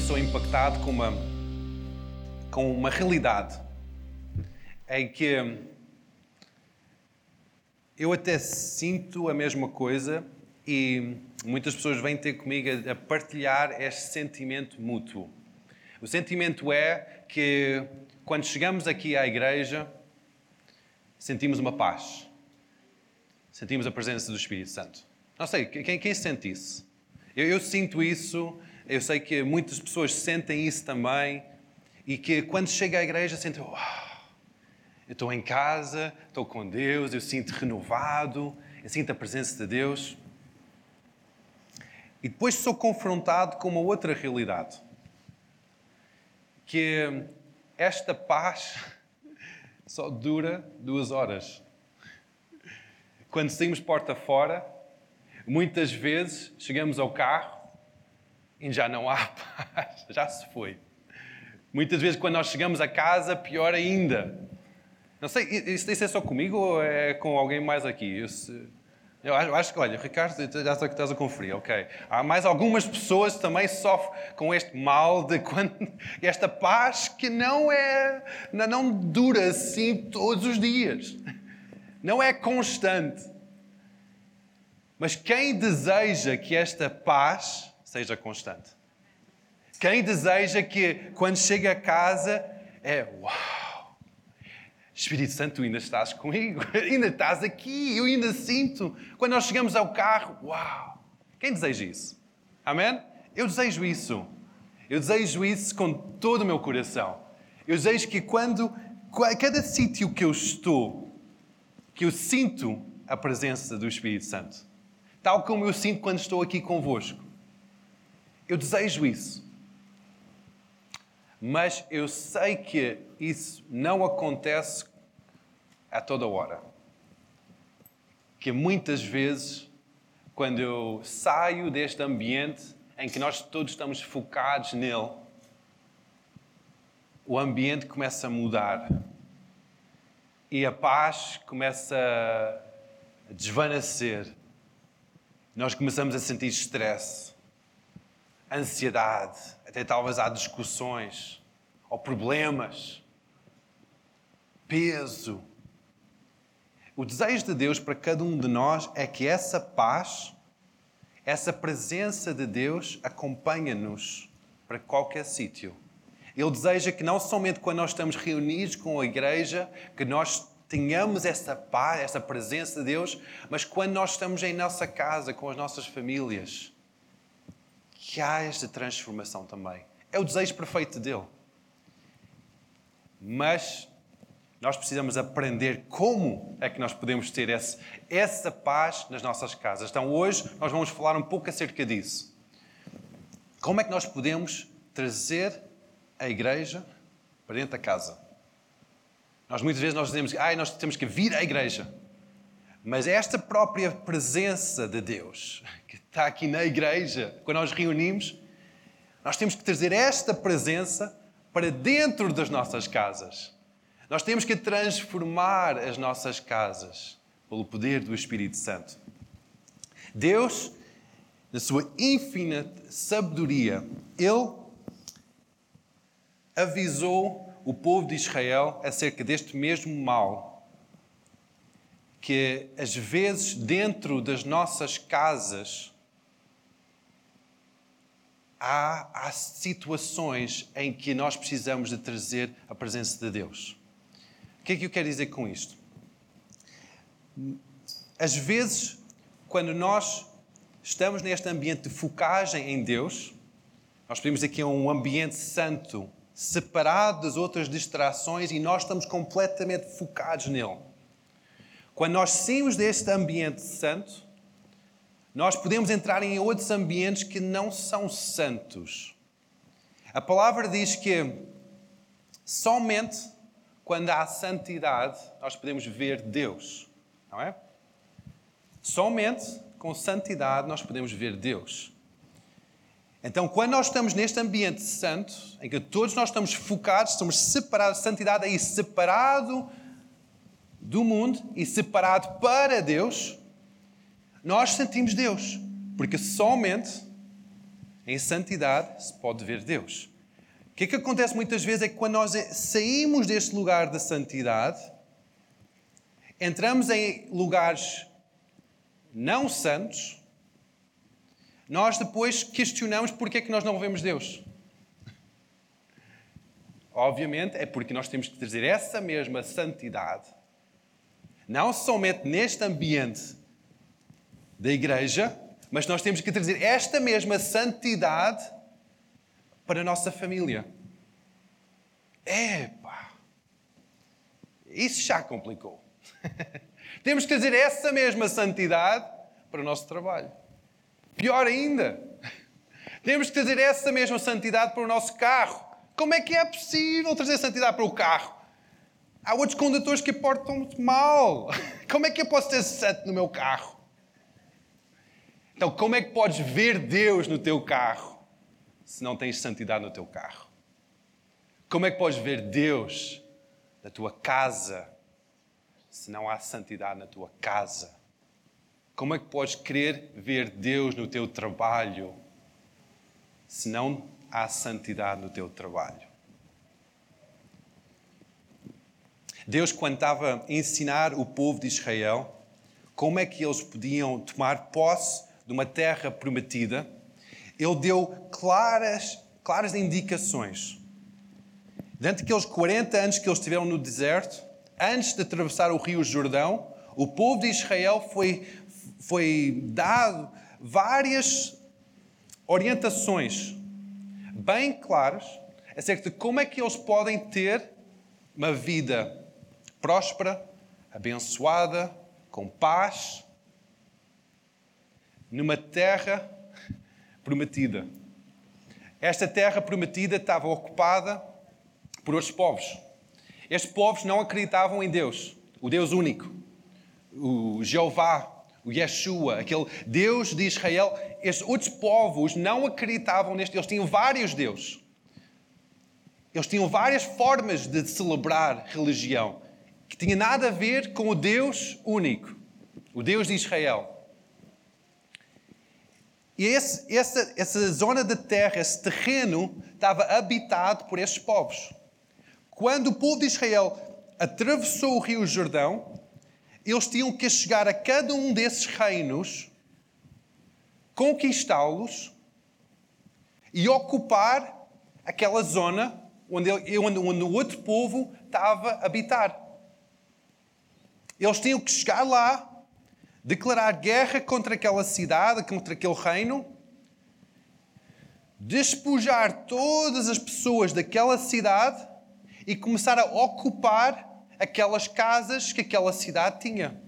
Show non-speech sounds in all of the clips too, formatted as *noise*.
sou impactado com uma, com uma realidade em que eu até sinto a mesma coisa e muitas pessoas vêm ter comigo a partilhar este sentimento mútuo. O sentimento é que quando chegamos aqui à igreja, sentimos uma paz. Sentimos a presença do Espírito Santo. Não sei, quem, quem sente isso? Eu, eu sinto isso, eu sei que muitas pessoas sentem isso também e que quando chega à igreja sentem, uau, eu estou em casa, estou com Deus, eu sinto renovado, eu sinto a presença de Deus. E depois sou confrontado com uma outra realidade, que esta paz *laughs* só dura duas horas. Quando saímos porta fora, muitas vezes chegamos ao carro e já não há *laughs* paz, já se foi. Muitas vezes, quando nós chegamos a casa, pior ainda. Não sei, isso, isso é só comigo ou é com alguém mais aqui? Eu, eu acho que, olha, Ricardo, já estás a conferir, ok. Há mais algumas pessoas que também sofrem com este mal de quando, *laughs* esta paz que não é, não dura assim todos os dias. Não é constante. Mas quem deseja que esta paz seja constante? Quem deseja que quando chega a casa é uau! Espírito Santo, tu ainda estás comigo, *laughs* ainda estás aqui, eu ainda sinto. Quando nós chegamos ao carro, uau! Quem deseja isso? Amém? Eu desejo isso. Eu desejo isso com todo o meu coração. Eu desejo que quando, cada sítio que eu estou, que eu sinto a presença do Espírito Santo, tal como eu sinto quando estou aqui convosco. Eu desejo isso. Mas eu sei que isso não acontece a toda hora. Que muitas vezes, quando eu saio deste ambiente em que nós todos estamos focados nele, o ambiente começa a mudar e a paz começa a desvanecer. Nós começamos a sentir estresse, ansiedade, até talvez há discussões ou problemas, peso. O desejo de Deus para cada um de nós é que essa paz, essa presença de Deus acompanhe-nos para qualquer sítio. Ele deseja que não somente quando nós estamos reunidos com a igreja, que nós tenhamos essa paz, essa presença de Deus, mas quando nós estamos em nossa casa, com as nossas famílias, que há esta transformação também. É o desejo perfeito dele. Mas nós precisamos aprender como é que nós podemos ter esse, essa paz nas nossas casas. Então, hoje nós vamos falar um pouco acerca disso. Como é que nós podemos trazer a igreja para dentro da casa? Nós muitas vezes nós dizemos, ah, nós temos que vir à igreja. Mas esta própria presença de Deus, está aqui na igreja, quando nós reunimos, nós temos que trazer esta presença para dentro das nossas casas. Nós temos que transformar as nossas casas pelo poder do Espírito Santo. Deus, na sua infinita sabedoria, Ele avisou o povo de Israel acerca deste mesmo mal que às vezes dentro das nossas casas há, há situações em que nós precisamos de trazer a presença de Deus. O que é que eu quero dizer com isto? Às vezes, quando nós estamos neste ambiente de focagem em Deus, nós pedimos aqui um ambiente santo, separado das outras distrações e nós estamos completamente focados nele. Quando nós saímos deste ambiente santo, nós podemos entrar em outros ambientes que não são santos. A palavra diz que somente quando há santidade nós podemos ver Deus, não é? Somente com santidade nós podemos ver Deus. Então, quando nós estamos neste ambiente santo, em que todos nós estamos focados, estamos separados, santidade aí separado do mundo e separado para Deus, nós sentimos Deus. Porque somente em santidade se pode ver Deus. O que é que acontece muitas vezes é que quando nós saímos deste lugar da santidade, entramos em lugares não santos, nós depois questionamos porque é que nós não vemos Deus. Obviamente é porque nós temos que trazer essa mesma santidade, não somente neste ambiente da igreja, mas nós temos que trazer esta mesma santidade para a nossa família. Epá! Isso já complicou. *laughs* temos que trazer essa mesma santidade para o nosso trabalho. Pior ainda, temos que trazer essa mesma santidade para o nosso carro. Como é que é possível trazer santidade para o carro? Há outros condutores que portam mal. *laughs* Como é que eu posso ter santo no meu carro? Então, como é que podes ver Deus no teu carro se não tens santidade no teu carro? Como é que podes ver Deus na tua casa se não há santidade na tua casa? Como é que podes querer ver Deus no teu trabalho se não há santidade no teu trabalho? Deus, quando estava a ensinar o povo de Israel como é que eles podiam tomar posse de uma terra prometida, ele deu claras, claras indicações. Durante aqueles 40 anos que eles estiveram no deserto, antes de atravessar o rio Jordão, o povo de Israel foi foi dado várias orientações bem claras acerca de como é que eles podem ter uma vida próspera, abençoada, com paz, numa terra prometida. Esta terra prometida estava ocupada por outros povos. Estes povos não acreditavam em Deus, o Deus único, o Jeová, o Yeshua, aquele Deus de Israel. Estes outros povos não acreditavam neste, eles tinham vários deuses. Eles tinham várias formas de celebrar religião, que tinha nada a ver com o Deus único, o Deus de Israel. E esse, essa, essa zona de terra, esse terreno, estava habitado por esses povos. Quando o povo de Israel atravessou o rio Jordão, eles tinham que chegar a cada um desses reinos, conquistá-los e ocupar aquela zona onde, onde, onde o outro povo estava a habitar. Eles tinham que chegar lá, declarar guerra contra aquela cidade, contra aquele reino, despojar todas as pessoas daquela cidade e começar a ocupar aquelas casas que aquela cidade tinha.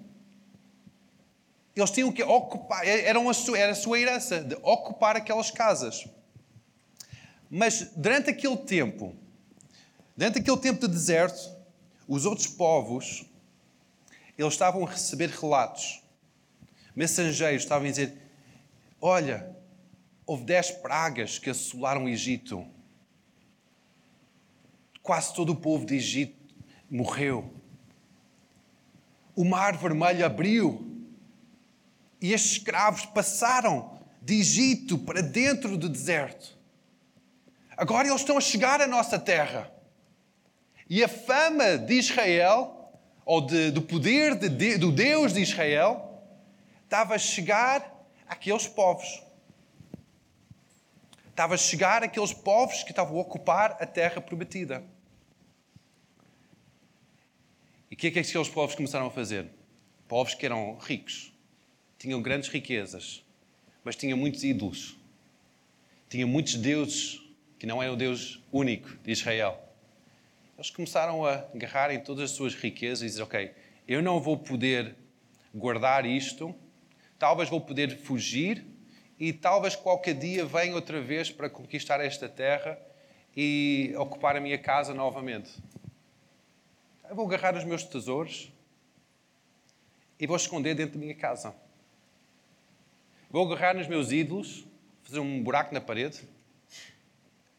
Eles tinham que ocupar, era a sua herança, de ocupar aquelas casas. Mas durante aquele tempo, durante aquele tempo de deserto, os outros povos, eles estavam a receber relatos. Mensageiros estavam a dizer: Olha, houve dez pragas que assolaram o Egito. Quase todo o povo de Egito morreu. O mar vermelho abriu e estes escravos passaram de Egito para dentro do deserto. Agora eles estão a chegar à nossa terra. E a fama de Israel, ou de, do poder de, do Deus de Israel, estava a chegar àqueles povos. Estava a chegar àqueles povos que estavam a ocupar a terra prometida. E o que é que aqueles povos começaram a fazer? Povos que eram ricos, tinham grandes riquezas, mas tinham muitos ídolos, tinham muitos deuses que não eram o Deus único de Israel. Eles começaram a agarrar em todas as suas riquezas e dizer: Ok, eu não vou poder guardar isto, talvez vou poder fugir e talvez qualquer dia venha outra vez para conquistar esta terra e ocupar a minha casa novamente. Eu vou agarrar os meus tesouros e vou esconder dentro da minha casa. Vou agarrar nos meus ídolos, fazer um buraco na parede.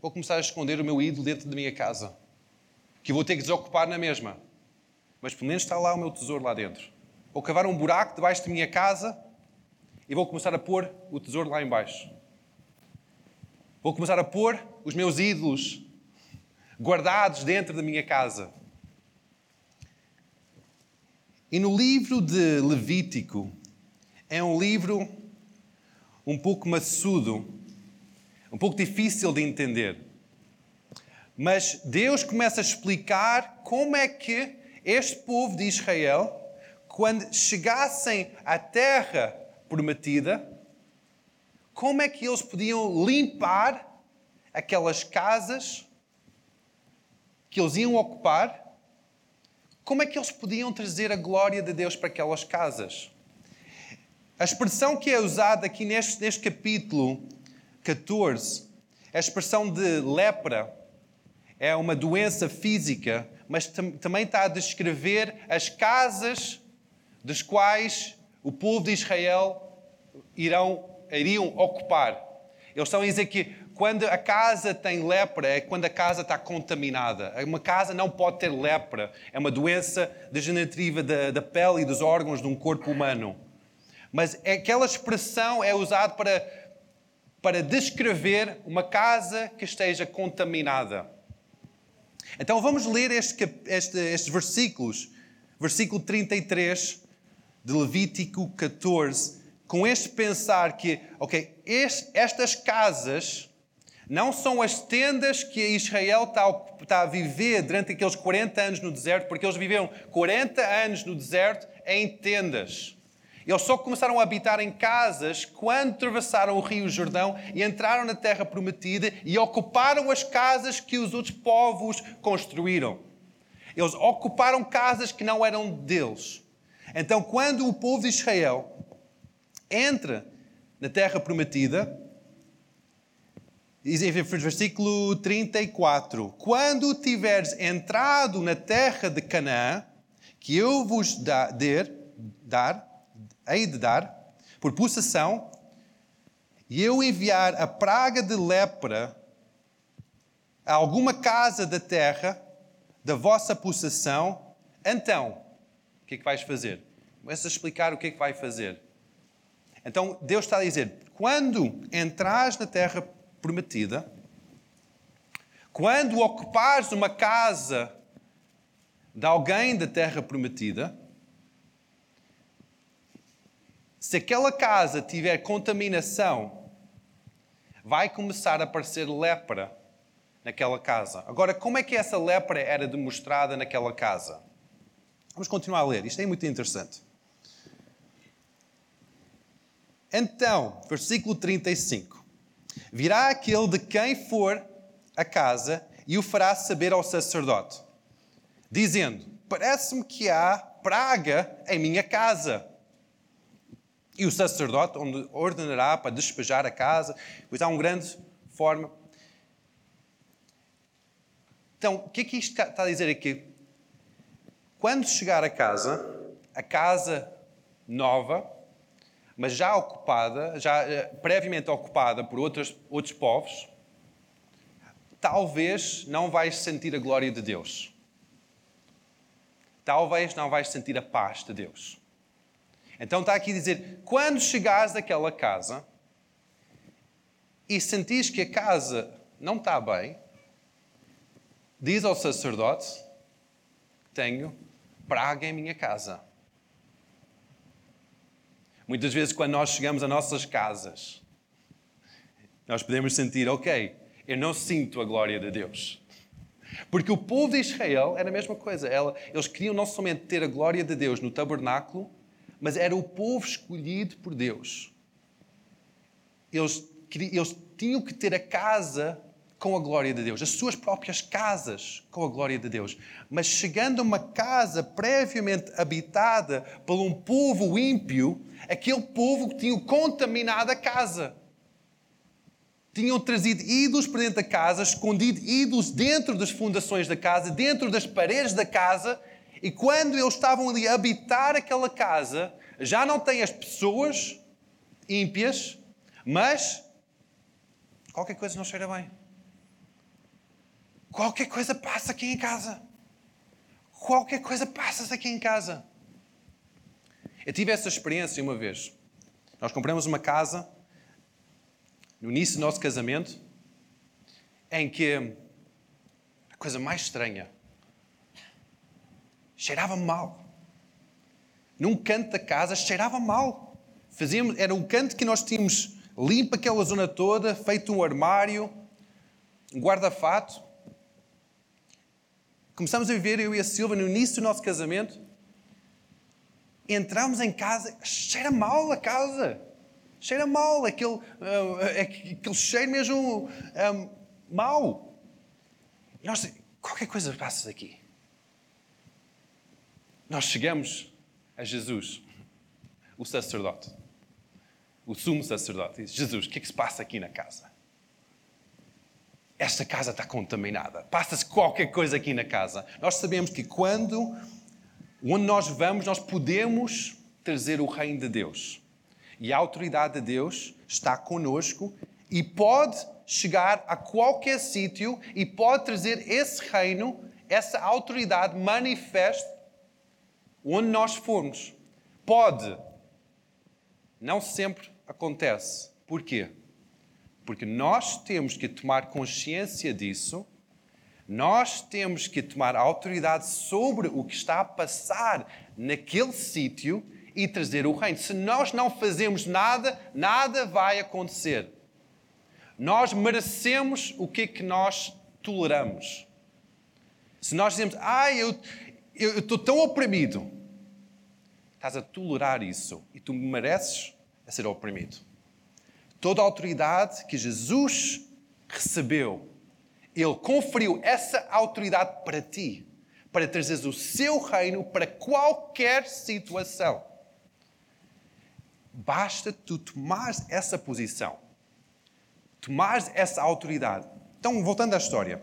Vou começar a esconder o meu ídolo dentro da minha casa. Que vou ter que desocupar na mesma. Mas pelo menos está lá o meu tesouro lá dentro. Vou cavar um buraco debaixo da minha casa e vou começar a pôr o tesouro lá embaixo. Vou começar a pôr os meus ídolos guardados dentro da minha casa. E no livro de Levítico, é um livro um pouco maçudo, um pouco difícil de entender. Mas Deus começa a explicar como é que este povo de Israel, quando chegassem à terra prometida, como é que eles podiam limpar aquelas casas que eles iam ocupar? Como é que eles podiam trazer a glória de Deus para aquelas casas? A expressão que é usada aqui neste, neste capítulo 14 é a expressão de lepra é uma doença física, mas tam também está a descrever as casas das quais o povo de Israel irão, iriam ocupar. Eles estão a dizer que quando a casa tem lepra, é quando a casa está contaminada. Uma casa não pode ter lepra. É uma doença degenerativa da, da pele e dos órgãos de um corpo humano. Mas aquela expressão é usada para, para descrever uma casa que esteja contaminada. Então vamos ler este, este, estes versículos. Versículo 33 de Levítico 14, com este pensar que, ok, este, estas casas não são as tendas que Israel está, está, a viver durante aqueles 40 anos no deserto, porque eles viveram 40 anos no deserto em tendas. Eles só começaram a habitar em casas quando atravessaram o Rio Jordão e entraram na Terra Prometida e ocuparam as casas que os outros povos construíram. Eles ocuparam casas que não eram deles. Então, quando o povo de Israel entra na Terra Prometida, diz em versículo 34: Quando tiveres entrado na terra de Canaã, que eu vos dar, dar hei de dar por possessão, e eu enviar a praga de lepra a alguma casa da terra da vossa possessão, então, que é que vais fazer? Começa a explicar o que é que vai fazer. Então, Deus está a dizer: quando entras na terra prometida, quando ocupares uma casa de alguém da terra prometida, se aquela casa tiver contaminação, vai começar a aparecer lepra naquela casa. Agora, como é que essa lepra era demonstrada naquela casa? Vamos continuar a ler, isto é muito interessante. Então, versículo 35: Virá aquele de quem for a casa e o fará saber ao sacerdote, dizendo: Parece-me que há praga em minha casa. E o sacerdote ordenará para despejar a casa, pois há uma grande forma. Então, o que é que isto está a dizer aqui? Quando chegar a casa, a casa nova, mas já ocupada, já eh, previamente ocupada por outros, outros povos, talvez não vais sentir a glória de Deus. Talvez não vais sentir a paz de Deus. Então está aqui a dizer: quando chegares àquela casa e sentires que a casa não está bem, diz ao sacerdote: Tenho praga em minha casa. Muitas vezes, quando nós chegamos às nossas casas, nós podemos sentir: Ok, eu não sinto a glória de Deus. Porque o povo de Israel era a mesma coisa. Eles queriam não somente ter a glória de Deus no tabernáculo, mas era o povo escolhido por Deus. Eles, eles tinham que ter a casa com a glória de Deus, as suas próprias casas com a glória de Deus. Mas chegando a uma casa previamente habitada por um povo ímpio, aquele povo que tinha contaminado a casa. Tinham trazido ídolos para dentro da casa, escondido ídolos dentro das fundações da casa, dentro das paredes da casa, e quando eles estavam ali a habitar aquela casa, já não tem as pessoas ímpias, mas qualquer coisa não cheira bem. Qualquer coisa passa aqui em casa. Qualquer coisa passa aqui em casa. Eu tive essa experiência uma vez. Nós compramos uma casa no início do nosso casamento em que a coisa mais estranha cheirava mal. Num canto da casa cheirava mal. Fazíamos, era um canto que nós tínhamos limpo aquela zona toda, feito um armário, um guarda-fato. Começamos a viver, eu e a Silva, no início do nosso casamento. Entramos em casa, cheira mal a casa. Cheira mal, aquele, uh, aquele cheiro mesmo um, ah, mau. E nós, qualquer coisa passa aqui. Nós chegamos a Jesus, o sacerdote, o sumo sacerdote, diz: Jesus, o que é que se passa aqui na casa? Esta casa está contaminada. Passa-se qualquer coisa aqui na casa. Nós sabemos que quando, onde nós vamos, nós podemos trazer o reino de Deus. E a autoridade de Deus está conosco e pode chegar a qualquer sítio e pode trazer esse reino, essa autoridade manifesta onde nós formos. Pode. Não sempre acontece. Porquê? Porque nós temos que tomar consciência disso, nós temos que tomar autoridade sobre o que está a passar naquele sítio e trazer o reino. Se nós não fazemos nada, nada vai acontecer. Nós merecemos o que é que nós toleramos. Se nós dizemos, ah, eu, eu estou tão oprimido, estás a tolerar isso e tu mereces ser oprimido. Toda a autoridade que Jesus recebeu, Ele conferiu essa autoridade para ti, para trazeres o seu reino para qualquer situação. Basta tu tomares essa posição, tomares essa autoridade. Então, voltando à história.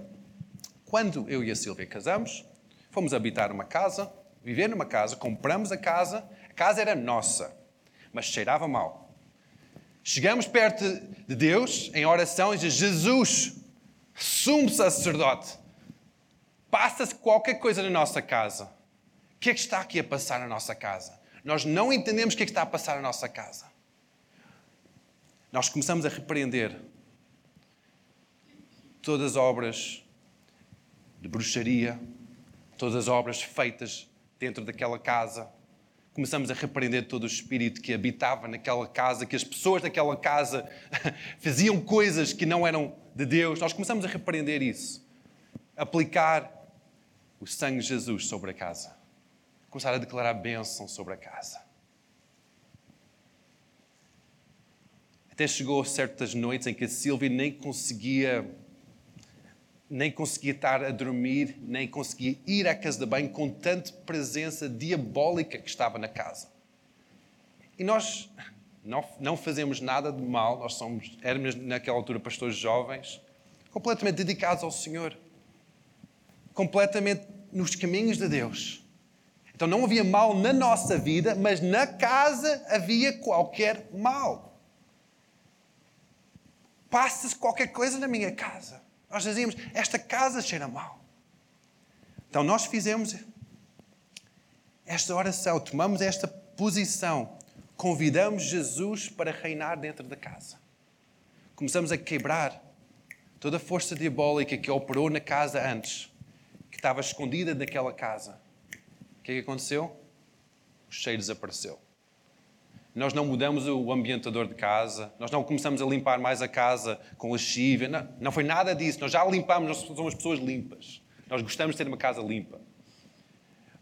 Quando eu e a Silvia casamos, fomos habitar uma casa, viver numa casa, compramos a casa, a casa era nossa, mas cheirava mal. Chegamos perto de Deus em oração e diz: Jesus, sumo sacerdote, passa-se qualquer coisa na nossa casa. O que é que está aqui a passar na nossa casa? Nós não entendemos o que é que está a passar na nossa casa. Nós começamos a repreender todas as obras de bruxaria, todas as obras feitas dentro daquela casa. Começamos a repreender todo o espírito que habitava naquela casa, que as pessoas daquela casa *laughs* faziam coisas que não eram de Deus. Nós começamos a repreender isso. Aplicar o sangue de Jesus sobre a casa. Começar a declarar bênção sobre a casa. Até chegou certas noites em que a Silvia nem conseguia nem conseguia estar a dormir, nem conseguia ir à casa de banho com tanta presença diabólica que estava na casa. E nós não, não fazemos nada de mal, nós somos, éramos naquela altura pastores jovens, completamente dedicados ao Senhor, completamente nos caminhos de Deus. Então não havia mal na nossa vida, mas na casa havia qualquer mal. Passa-se qualquer coisa na minha casa. Nós dizíamos: esta casa cheira mal. Então nós fizemos esta oração, tomamos esta posição, convidamos Jesus para reinar dentro da casa. Começamos a quebrar toda a força diabólica que operou na casa antes, que estava escondida naquela casa. O que é que aconteceu? O cheiro desapareceu. Nós não mudamos o ambientador de casa, nós não começamos a limpar mais a casa com lexívia, não, não foi nada disso. Nós já limpamos, nós somos pessoas limpas. Nós gostamos de ter uma casa limpa.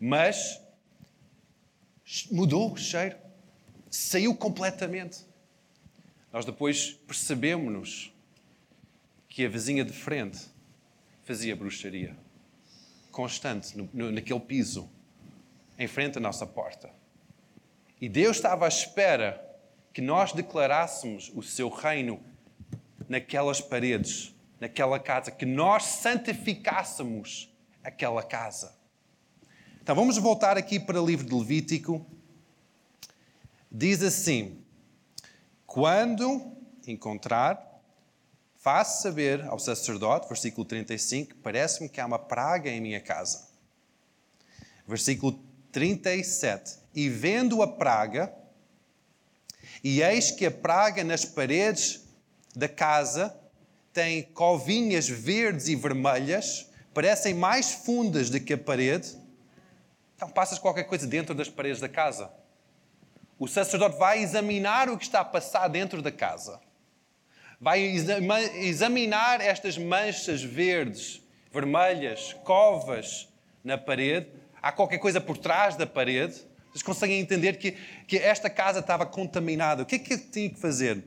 Mas mudou o cheiro, saiu completamente. Nós depois percebemos-nos que a vizinha de frente fazia bruxaria constante no, no, naquele piso, em frente à nossa porta. E Deus estava à espera que nós declarássemos o seu reino naquelas paredes, naquela casa, que nós santificássemos aquela casa. Então vamos voltar aqui para o livro de Levítico. Diz assim: Quando encontrar, faça saber ao sacerdote, versículo 35, parece-me que há uma praga em minha casa. Versículo 37. E vendo a praga, e eis que a praga nas paredes da casa tem covinhas verdes e vermelhas, parecem mais fundas do que a parede. Então passas qualquer coisa dentro das paredes da casa. O sacerdote vai examinar o que está a passar dentro da casa. Vai examinar estas manchas verdes, vermelhas, covas na parede. Há qualquer coisa por trás da parede. Vocês conseguem entender que, que esta casa estava contaminada. O que é que tinha que fazer?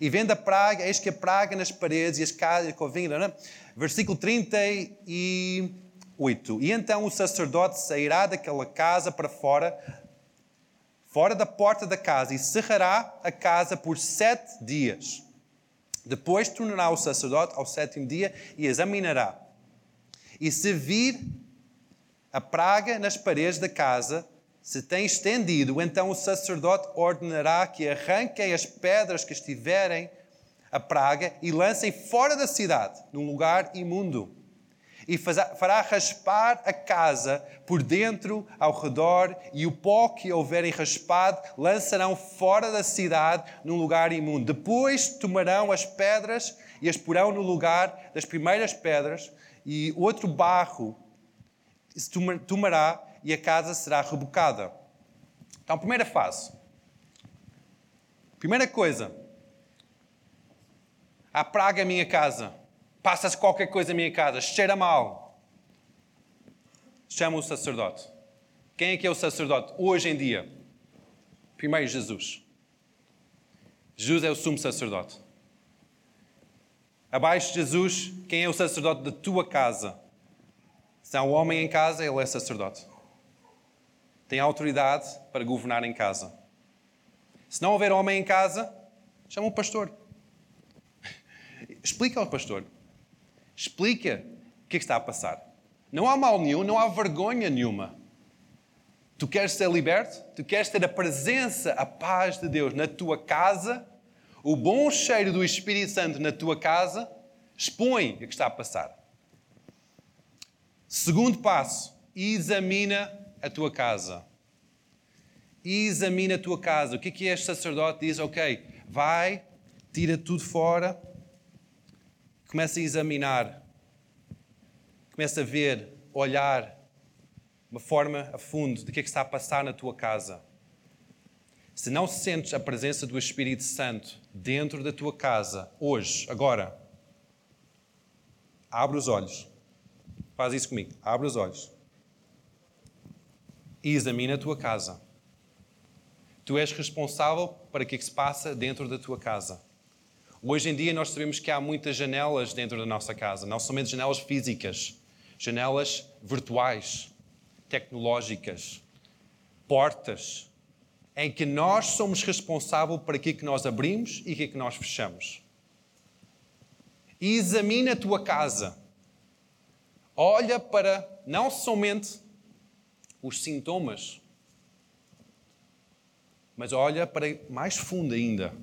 E vendo a praga, eis que a praga nas paredes e as casas, covinha, é? versículo 38. E então o sacerdote sairá daquela casa para fora, fora da porta da casa, e cerrará a casa por sete dias. Depois tornará o sacerdote ao sétimo dia e examinará. E se vir a praga nas paredes da casa, se tem estendido, então o sacerdote ordenará que arranquem as pedras que estiverem a praga e lancem fora da cidade, num lugar imundo. E fará raspar a casa por dentro, ao redor, e o pó que houverem raspado lançarão fora da cidade, num lugar imundo. Depois tomarão as pedras e as porão no lugar das primeiras pedras, e outro barro se tomará e a casa será rebocada. Então, primeira fase. Primeira coisa. Há praga em minha casa. Passa-se qualquer coisa em minha casa. Cheira mal. Chama o sacerdote. Quem é que é o sacerdote hoje em dia? Primeiro, Jesus. Jesus é o sumo sacerdote. Abaixo de Jesus, quem é o sacerdote da tua casa? Se há um homem em casa, ele é sacerdote tem autoridade para governar em casa. Se não houver homem em casa, chama o pastor. Explica ao pastor. Explica o que, é que está a passar. Não há mal nenhum, não há vergonha nenhuma. Tu queres ser liberto? Tu queres ter a presença, a paz de Deus na tua casa? O bom cheiro do Espírito Santo na tua casa? Expõe o que está a passar. Segundo passo, examina a tua casa. E examina a tua casa. O que é que este sacerdote diz? Ok, vai, tira tudo fora, começa a examinar, começa a ver, olhar, uma forma a fundo de que é que está a passar na tua casa. Se não sentes a presença do Espírito Santo dentro da tua casa, hoje, agora, abre os olhos. Faz isso comigo. Abre os olhos e examina a tua casa. Tu és responsável para que, que se passa dentro da tua casa. Hoje em dia nós sabemos que há muitas janelas dentro da nossa casa, não somente janelas físicas, janelas virtuais, tecnológicas, portas, em que nós somos responsáveis para aquilo que nós abrimos e aquilo que nós fechamos. E examina a tua casa. Olha para não somente os sintomas. Mas olha para mais fundo ainda.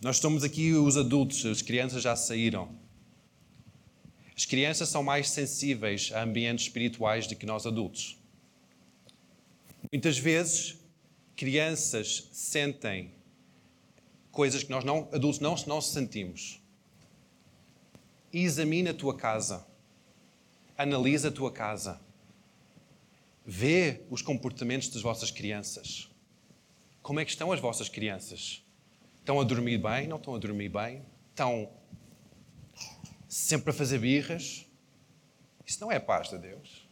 Nós estamos aqui, os adultos, as crianças já saíram. As crianças são mais sensíveis a ambientes espirituais do que nós adultos. Muitas vezes, crianças sentem coisas que nós não, adultos não, não sentimos. examina a tua casa analisa a tua casa. Vê os comportamentos das vossas crianças. Como é que estão as vossas crianças? Estão a dormir bem? Não estão a dormir bem? Estão sempre a fazer birras? Isso não é paz de Deus.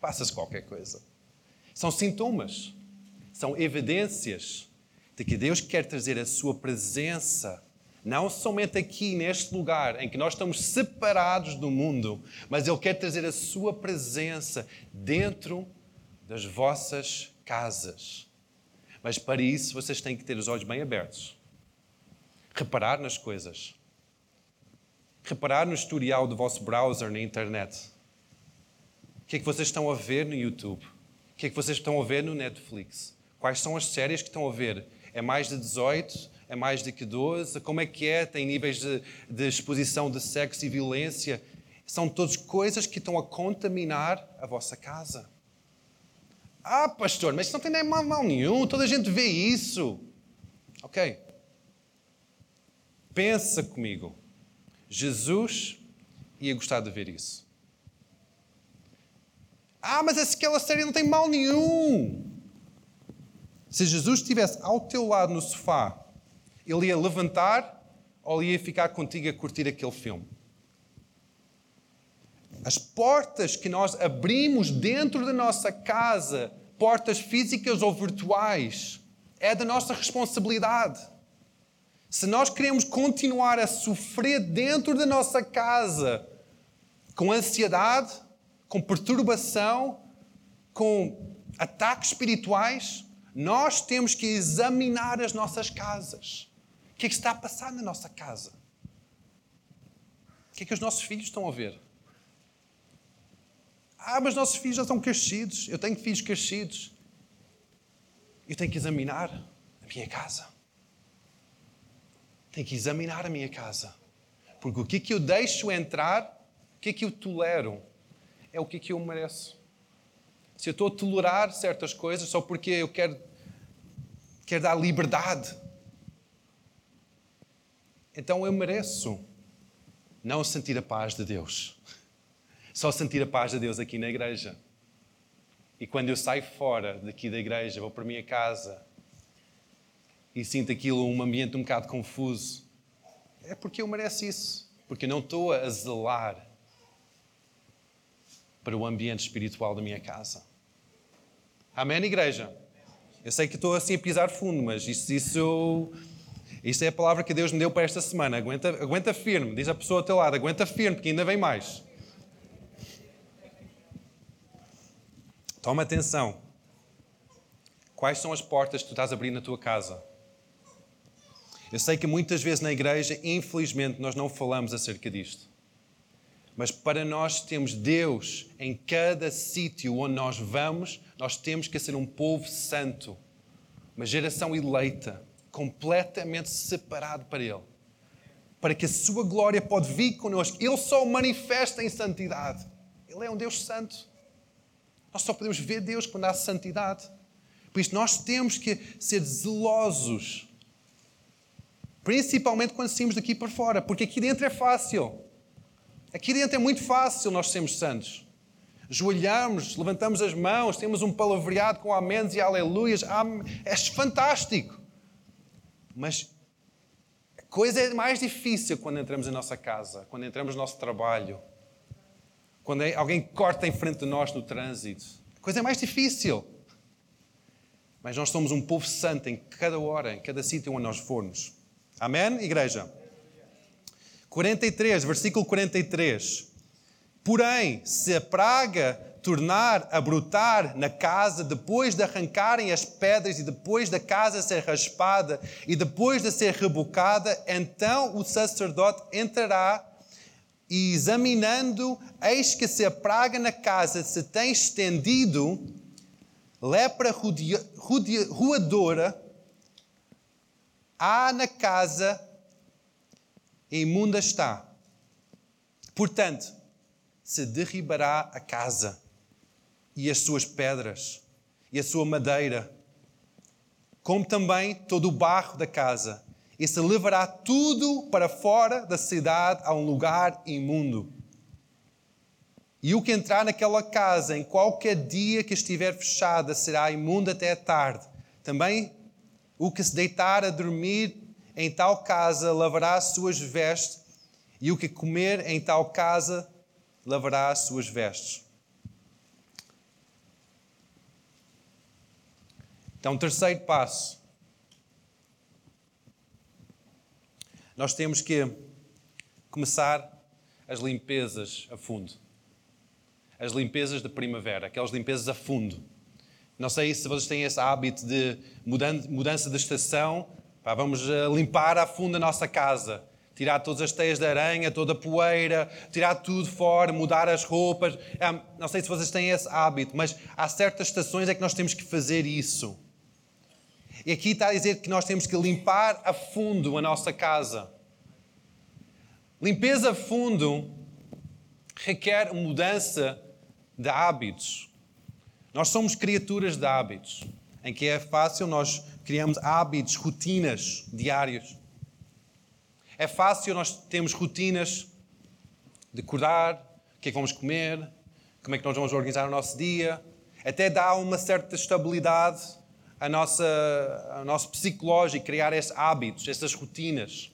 Passa-se qualquer coisa. São sintomas, são evidências de que Deus quer trazer a sua presença não somente aqui neste lugar em que nós estamos separados do mundo, mas Ele quer trazer a Sua presença dentro das vossas casas. Mas para isso vocês têm que ter os olhos bem abertos, reparar nas coisas, reparar no historial do vosso browser na internet. O que é que vocês estão a ver no YouTube? O que é que vocês estão a ver no Netflix? Quais são as séries que estão a ver? É mais de 18? é mais do que 12? Como é que é? Tem níveis de, de exposição de sexo e violência? São todas coisas que estão a contaminar a vossa casa. Ah, pastor, mas isso não tem nem mal, mal nenhum, toda a gente vê isso. Ok. Pensa comigo. Jesus ia gostar de ver isso. Ah, mas aquela série não tem mal nenhum. Se Jesus estivesse ao teu lado no sofá, ele ia levantar ou ia ficar contigo a curtir aquele filme? As portas que nós abrimos dentro da nossa casa, portas físicas ou virtuais, é da nossa responsabilidade. Se nós queremos continuar a sofrer dentro da nossa casa com ansiedade, com perturbação, com ataques espirituais, nós temos que examinar as nossas casas. O que é que está a passar na nossa casa? O que é que os nossos filhos estão a ver? Ah, mas nossos filhos já estão crescidos. Eu tenho filhos crescidos. Eu tenho que examinar a minha casa. Tenho que examinar a minha casa. Porque o que é que eu deixo entrar, o que é que eu tolero, é o que é que eu mereço. Se eu estou a tolerar certas coisas só porque eu quero, quero dar liberdade, então eu mereço não sentir a paz de Deus. *laughs* Só sentir a paz de Deus aqui na igreja. E quando eu saio fora daqui da igreja, vou para a minha casa e sinto aquilo, um ambiente um bocado confuso, é porque eu mereço isso. Porque eu não estou a zelar para o ambiente espiritual da minha casa. Amém, igreja? Eu sei que estou assim a pisar fundo, mas isso, isso, isso é a palavra que Deus me deu para esta semana. Aguenta, aguenta firme, diz a pessoa ao teu lado, aguenta firme, porque ainda vem mais. Toma atenção. Quais são as portas que tu estás a abrir na tua casa? Eu sei que muitas vezes na igreja, infelizmente, nós não falamos acerca disto. Mas para nós termos Deus em cada sítio onde nós vamos, nós temos que ser um povo santo, uma geração eleita, completamente separado para Ele. Para que a sua glória pode vir connosco. Ele só manifesta em santidade. Ele é um Deus santo. Nós só podemos ver Deus quando há santidade. Por isso, nós temos que ser zelosos. Principalmente quando saímos daqui para fora. Porque aqui dentro é fácil. Aqui dentro é muito fácil nós sermos santos. Joelhamos, levantamos as mãos, temos um palavreado com améns e aleluias. É fantástico. Mas a coisa é mais difícil quando entramos em nossa casa, quando entramos no nosso trabalho, quando alguém corta em frente de nós no trânsito. A coisa é mais difícil. Mas nós somos um povo santo em cada hora, em cada sítio onde nós formos. Amém, igreja? 43, versículo 43. Porém, se a praga tornar a brotar na casa, depois de arrancarem as pedras e depois da casa ser raspada e depois de ser rebocada, então o sacerdote entrará e examinando, eis que se a praga na casa se tem estendido, lepra roedora há na casa imunda está. Portanto, se derribará a casa e as suas pedras e a sua madeira, como também todo o barro da casa, e se levará tudo para fora da cidade a um lugar imundo. E o que entrar naquela casa em qualquer dia que estiver fechada será imundo até a tarde. Também o que se deitar a dormir em tal casa lavará as suas vestes, e o que comer em tal casa lavará as suas vestes. Então, terceiro passo nós temos que começar as limpezas a fundo. As limpezas de primavera, aquelas limpezas a fundo. Não sei se vocês têm esse hábito de mudança de estação. Pá, vamos eh, limpar a fundo a nossa casa. Tirar todas as teias de aranha, toda a poeira, tirar tudo fora, mudar as roupas. É, não sei se vocês têm esse hábito, mas há certas estações é que nós temos que fazer isso. E aqui está a dizer que nós temos que limpar a fundo a nossa casa. Limpeza a fundo requer mudança de hábitos. Nós somos criaturas de hábitos, em que é fácil nós criamos hábitos, rotinas diárias. É fácil, nós temos rotinas de acordar, o que é que vamos comer, como é que nós vamos organizar o nosso dia. Até dá uma certa estabilidade a nossa, ao nosso psicológico, criar esses hábitos, essas rotinas.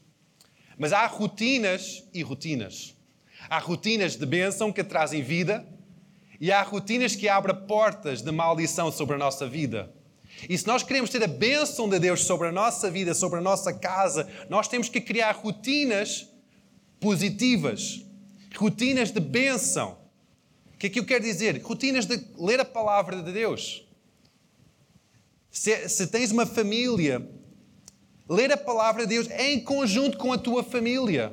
Mas há rotinas e rotinas. Há rotinas de bênção que trazem vida e há rotinas que abrem portas de maldição sobre a nossa vida. E se nós queremos ter a bênção de Deus sobre a nossa vida, sobre a nossa casa, nós temos que criar rotinas positivas, rotinas de bênção. O que é que eu quero dizer? Rotinas de ler a palavra de Deus. Se, se tens uma família, ler a palavra de Deus em conjunto com a tua família.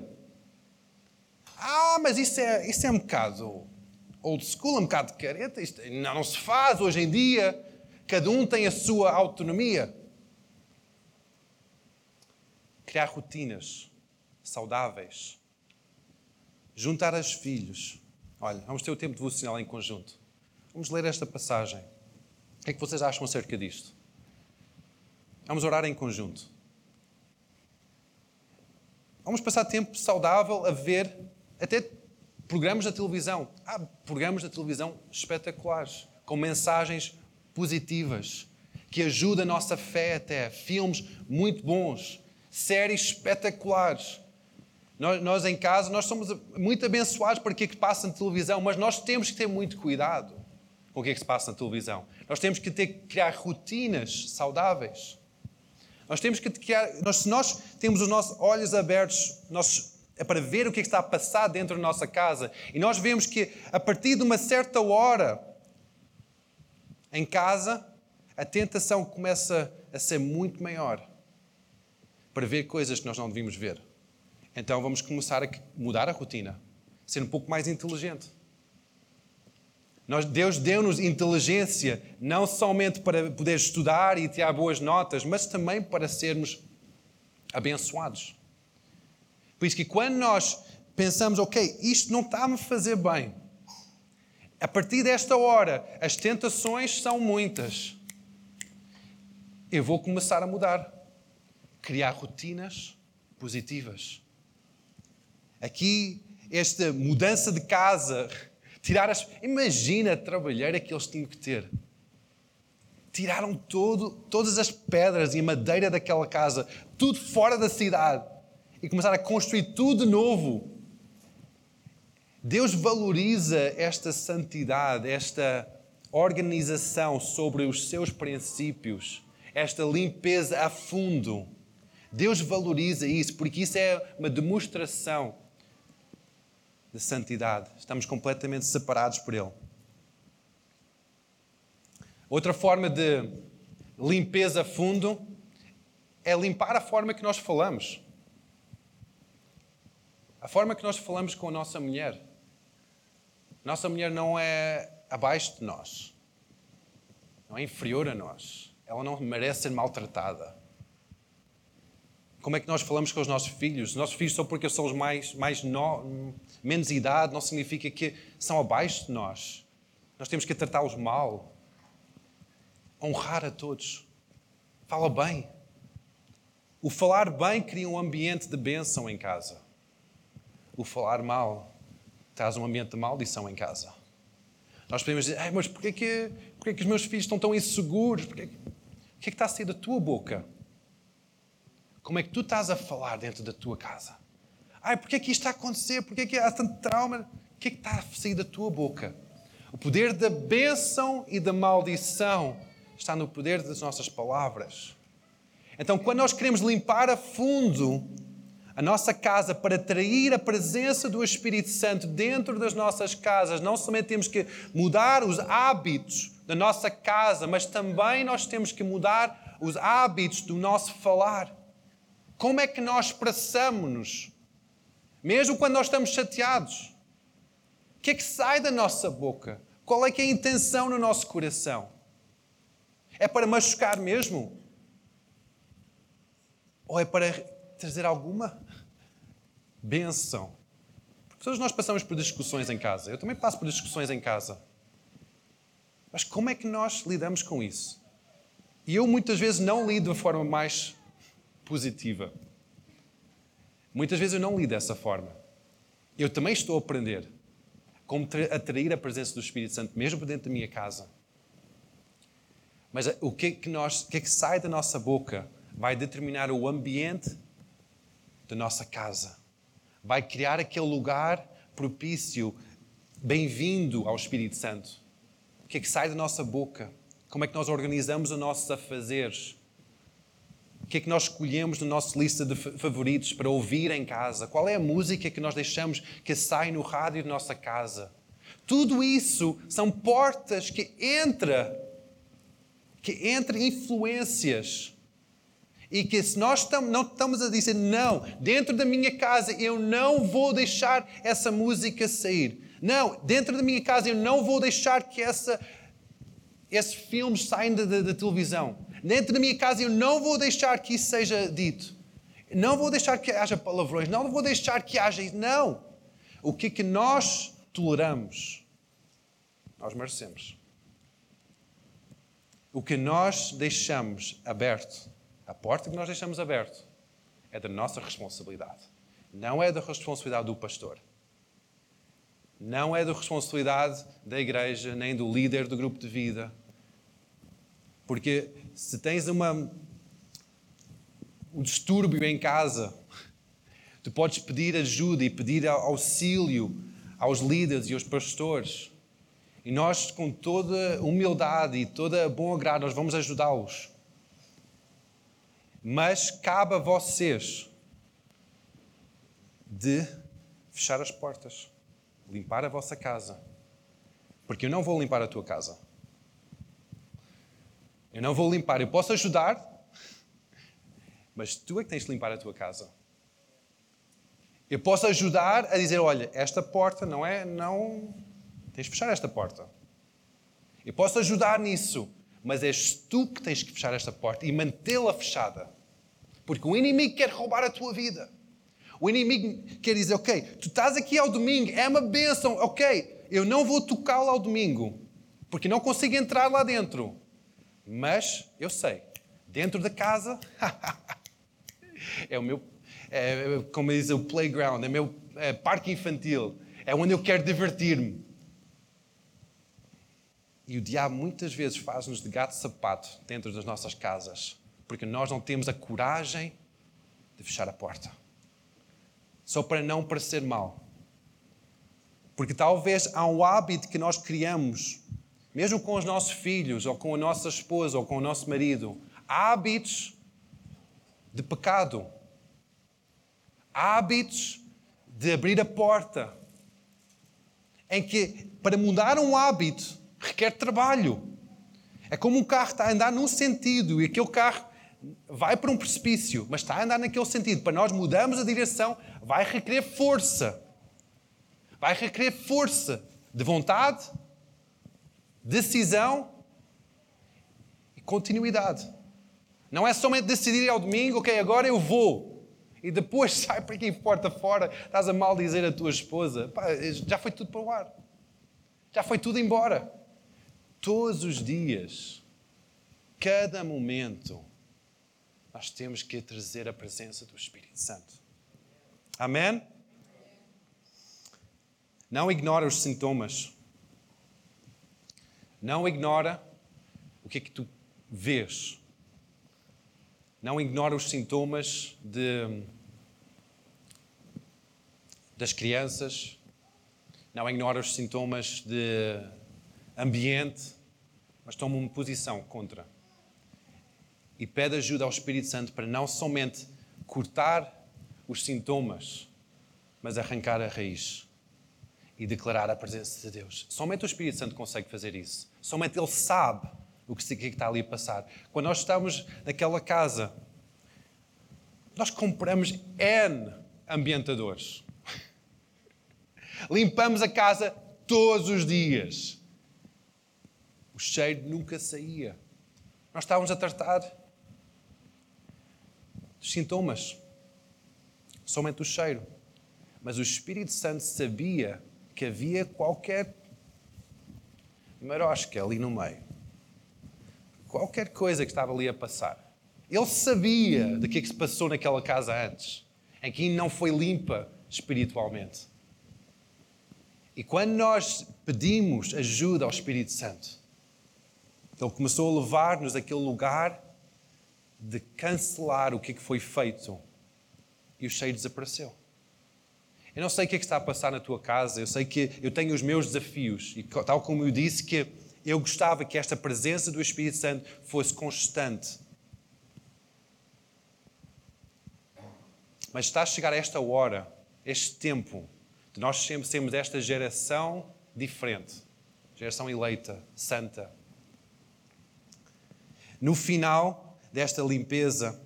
Ah, mas isso é, isso é um bocado old school, um bocado careta. Isto não, não se faz hoje em dia. Cada um tem a sua autonomia. Criar rotinas saudáveis. Juntar os filhos. Olha, vamos ter o tempo devocional em conjunto. Vamos ler esta passagem. O que é que vocês acham acerca disto? Vamos orar em conjunto. Vamos passar tempo saudável a ver até programas da televisão. Há programas da televisão espetaculares, com mensagens positivas, que ajudam a nossa fé até. Filmes muito bons, séries espetaculares. Nós, nós, em casa, nós somos muito abençoados por aquilo que passa na televisão, mas nós temos que ter muito cuidado com o que é que se passa na televisão. Nós temos que ter, criar rotinas saudáveis. Nós temos que criar, nós, se nós temos os nossos olhos abertos nós, é para ver o que, é que está a passar dentro da nossa casa, e nós vemos que a partir de uma certa hora em casa, a tentação começa a ser muito maior para ver coisas que nós não devíamos ver. Então vamos começar a mudar a rotina, ser um pouco mais inteligente. Nós, Deus deu-nos inteligência não somente para poder estudar e tirar boas notas, mas também para sermos abençoados. Por isso que quando nós pensamos, ok, isto não está a me fazer bem, a partir desta hora as tentações são muitas. Eu vou começar a mudar, criar rotinas positivas. Aqui, esta mudança de casa Tirar as. Imagina a trabalheira que eles tinham que ter. Tiraram todo, todas as pedras e a madeira daquela casa, tudo fora da cidade, e começaram a construir tudo de novo. Deus valoriza esta santidade, esta organização sobre os seus princípios, esta limpeza a fundo. Deus valoriza isso, porque isso é uma demonstração de santidade. Estamos completamente separados por Ele. Outra forma de limpeza a fundo é limpar a forma que nós falamos. A forma que nós falamos com a nossa mulher. Nossa mulher não é abaixo de nós. Não é inferior a nós. Ela não merece ser maltratada. Como é que nós falamos com os nossos filhos? Os nossos filhos só porque são os mais, mais no, menos idade não significa que são abaixo de nós. Nós temos que tratá-los mal. Honrar a todos. Fala bem. O falar bem cria um ambiente de bênção em casa. O falar mal traz um ambiente de maldição em casa. Nós podemos dizer, mas porquê que, porquê que os meus filhos estão tão inseguros? Porquê, o que é que está a sair da tua boca? Como é que tu estás a falar dentro da tua casa? Ai, porquê que isto está a acontecer? Porquê que há tanto trauma? O que é que está a sair da tua boca? O poder da bênção e da maldição está no poder das nossas palavras. Então, quando nós queremos limpar a fundo a nossa casa para atrair a presença do Espírito Santo dentro das nossas casas, não somente temos que mudar os hábitos da nossa casa, mas também nós temos que mudar os hábitos do nosso falar. Como é que nós expressamos-nos? Mesmo quando nós estamos chateados. O que é que sai da nossa boca? Qual é que é a intenção no nosso coração? É para machucar mesmo? Ou é para trazer alguma benção? Porque todos nós passamos por discussões em casa. Eu também passo por discussões em casa. Mas como é que nós lidamos com isso? E eu muitas vezes não lido da forma mais positiva. Muitas vezes eu não lido dessa forma. Eu também estou a aprender como atrair a presença do Espírito Santo, mesmo dentro da minha casa. Mas o que é que, nós, o que, é que sai da nossa boca vai determinar o ambiente da nossa casa. Vai criar aquele lugar propício, bem-vindo ao Espírito Santo. O que é que sai da nossa boca? Como é que nós organizamos os nossos afazeres? O que é que nós escolhemos na nossa lista de favoritos para ouvir em casa? Qual é a música que nós deixamos que sai no rádio da nossa casa? Tudo isso são portas que entra que entra influências e que se nós não estamos a dizer não, dentro da minha casa eu não vou deixar essa música sair. Não, dentro da minha casa eu não vou deixar que essa, esses filmes saiam da, da, da televisão. Dentro da minha casa eu não vou deixar que isso seja dito. Não vou deixar que haja palavrões. Não vou deixar que haja. Não. O que é que nós toleramos? Nós merecemos. O que nós deixamos aberto a porta que nós deixamos aberto é da nossa responsabilidade. Não é da responsabilidade do pastor. Não é da responsabilidade da igreja, nem do líder do grupo de vida. Porque se tens uma, um distúrbio em casa, tu podes pedir ajuda e pedir auxílio aos líderes e aos pastores. E nós, com toda humildade e toda bom agrado, nós vamos ajudá-los. Mas cabe a vocês de fechar as portas, limpar a vossa casa. Porque eu não vou limpar a tua casa. Eu não vou limpar. Eu posso ajudar, mas tu é que tens de limpar a tua casa. Eu posso ajudar a dizer, olha, esta porta não é, não tens de fechar esta porta. Eu posso ajudar nisso, mas és tu que tens que fechar esta porta e mantê-la fechada. Porque o inimigo quer roubar a tua vida. O inimigo quer dizer, ok, tu estás aqui ao domingo, é uma bênção, ok, eu não vou tocá-lo ao domingo, porque não consigo entrar lá dentro. Mas eu sei, dentro da casa, *laughs* é o meu, é, como diz o playground, é o meu é, parque infantil, é onde eu quero divertir-me. E o diabo muitas vezes faz-nos de gato-sapato dentro das nossas casas, porque nós não temos a coragem de fechar a porta. Só para não parecer mal. Porque talvez há um hábito que nós criamos, mesmo com os nossos filhos, ou com a nossa esposa, ou com o nosso marido, hábitos de pecado. Hábitos de abrir a porta. Em que, para mudar um hábito, requer trabalho. É como um carro está a andar num sentido e aquele carro vai para um precipício, mas está a andar naquele sentido. Para nós mudarmos a direção, vai requerer força. Vai requerer força de vontade, decisão e continuidade. Não é somente decidir ao domingo, ok, agora eu vou. E depois *laughs* sai para aqui porta fora, estás a mal dizer a tua esposa, Pá, já foi tudo para o ar. Já foi tudo embora todos os dias, cada momento, nós temos que trazer a presença do Espírito Santo. Amém? Não ignora os sintomas. Não ignora o que é que tu vês. Não ignora os sintomas de, das crianças. Não ignora os sintomas de ambiente, mas toma uma posição contra. E pede ajuda ao Espírito Santo para não somente cortar os sintomas, mas arrancar a raiz e declarar a presença de Deus. Somente o Espírito Santo consegue fazer isso. Somente Ele sabe o que está ali a passar. Quando nós estamos naquela casa, nós compramos N ambientadores. *laughs* Limpamos a casa todos os dias cheiro nunca saía. Nós estávamos a tratar dos sintomas, somente o cheiro. Mas o Espírito Santo sabia que havia qualquer marosca ali no meio. Qualquer coisa que estava ali a passar. Ele sabia de que, é que se passou naquela casa antes. em que não foi limpa espiritualmente. E quando nós pedimos ajuda ao Espírito Santo, ele começou a levar-nos àquele lugar de cancelar o que foi feito e o cheio desapareceu. Eu não sei o que, é que está a passar na tua casa, eu sei que eu tenho os meus desafios e, tal como eu disse, que eu gostava que esta presença do Espírito Santo fosse constante. Mas está a chegar esta hora, este tempo, de nós sempre sermos esta geração diferente, geração eleita, santa. No final desta limpeza,